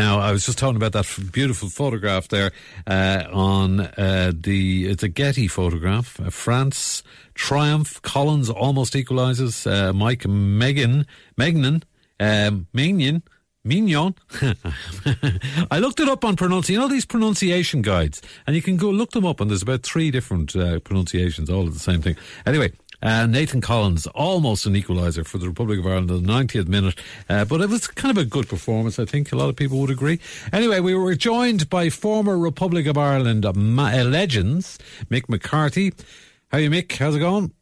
Now, I was just talking about that beautiful photograph there uh, on uh, the it's a Getty photograph. Uh, France triumph. Collins almost equalises. Uh, Mike Megan Megnan um, Mignon. Mignon. I looked it up on pronunciation. You know these pronunciation guides, and you can go look them up, and there's about three different uh, pronunciations, all of the same thing. Anyway, uh, Nathan Collins, almost an equaliser for the Republic of Ireland in the 90th minute, uh, but it was kind of a good performance, I think. A lot of people would agree. Anyway, we were joined by former Republic of Ireland uh, legends, Mick McCarthy. How are you, Mick? How's it going?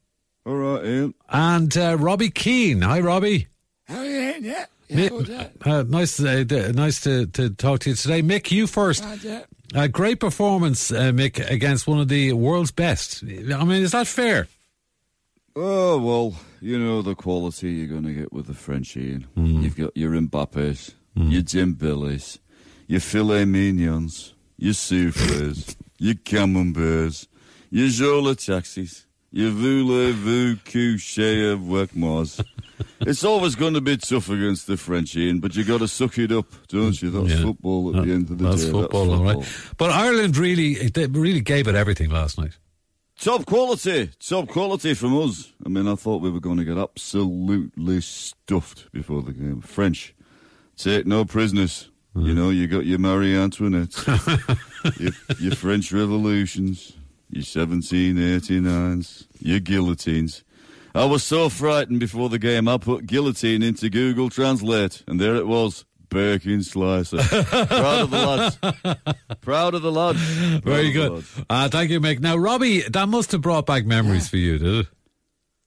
All right, Ian. And uh, Robbie Keane. Hi, Robbie. How are you, Ian? Yeah. Mick, uh, nice, uh, nice to, to talk to you today. Mick, you first. A great performance, uh, Mick, against one of the world's best. I mean, is that fair? Oh, well, you know the quality you're going to get with the French, Ian. Mm. You've got your Mbappes, mm. your Dembeles, your filet mignons, your souffles, your camemberts, your Jola taxis, your voulez-vous coucher of Wekmars. it's always going to be tough against the French, Ian, but you got to suck it up, don't you? That's yeah. football at the end of the that's day. Football, that's football, all right. But Ireland really, they really gave it everything last night. Top quality, top quality from us. I mean, I thought we were going to get absolutely stuffed before the game. French, take no prisoners. Mm. You know, you got your Marie Antoinette, your, your French revolutions, your 1789s, your guillotines. I was so frightened before the game, I put guillotine into Google Translate, and there it was. Birkin Slicer. Proud of the lads. Proud of the lads. Proud Very good. Uh, thank you, Mick. Now, Robbie, that must have brought back memories yeah. for you, did it?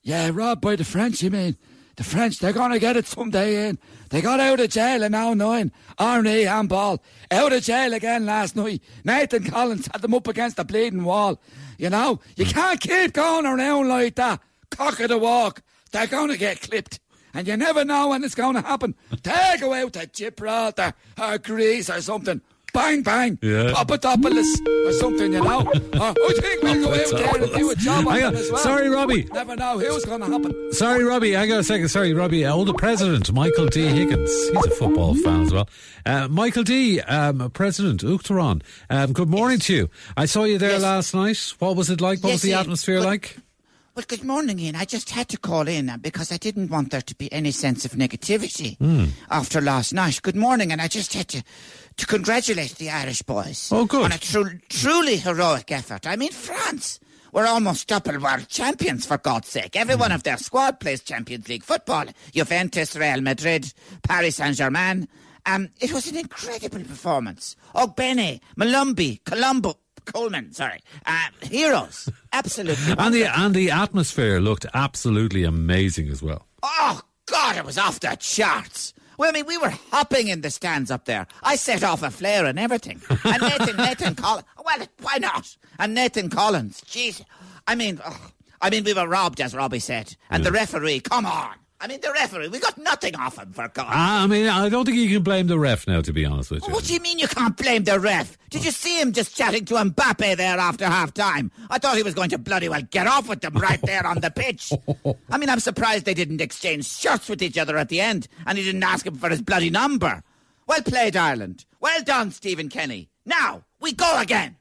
Yeah, Rob, by the French, you mean? The French, they're going to get it someday in. They got out of jail in now nine. Arnie handball. Out of jail again last night. Nathan Collins had them up against the bleeding wall. You know, you can't keep going around like that. Cock of the walk. They're going to get clipped and you never know when it's going to happen. Take away to Gibraltar or Greece or something. Bang, bang. Yeah. Papadopoulos or something, you know. Or, I think we'll go out there and do a job on them as well. Sorry, Robbie. Never know who's going to happen. Sorry, Robbie. I got a second. Sorry, Robbie. Oh, the president, Michael D. Higgins. He's a football fan as well. Uh, Michael D., um, President Uachtaráin. Um, good morning yes. to you. I saw you there yes. last night. What was it like? What yes, was the atmosphere like? Well, good morning, Ian. I just had to call in uh, because I didn't want there to be any sense of negativity mm. after last night. Good morning, and I just had to to congratulate the Irish boys oh, good. on a tru- truly heroic effort. I mean, France were almost double world champions, for God's sake. Every mm. one of their squad plays Champions League football. Juventus, Real Madrid, Paris Saint-Germain. Um, it was an incredible performance. Ogbene, Molumby, Colombo, Coleman, sorry, uh, heroes, absolutely. and the and the atmosphere looked absolutely amazing as well. Oh God, it was off the charts. Well, I mean, we were hopping in the stands up there. I set off a flare and everything. And Nathan, Nathan Collins. Well, why not? And Nathan Collins. Jeez. I mean, oh, I mean, we were robbed, as Robbie said. And yeah. the referee, come on. I mean, the referee, we got nothing off him for God. Ah, I mean, I don't think you can blame the ref now, to be honest with you. What do you mean you can't blame the ref? Did you see him just chatting to Mbappe there after half time? I thought he was going to bloody well get off with them right there on the pitch. I mean, I'm surprised they didn't exchange shirts with each other at the end and he didn't ask him for his bloody number. Well played, Ireland. Well done, Stephen Kenny. Now, we go again.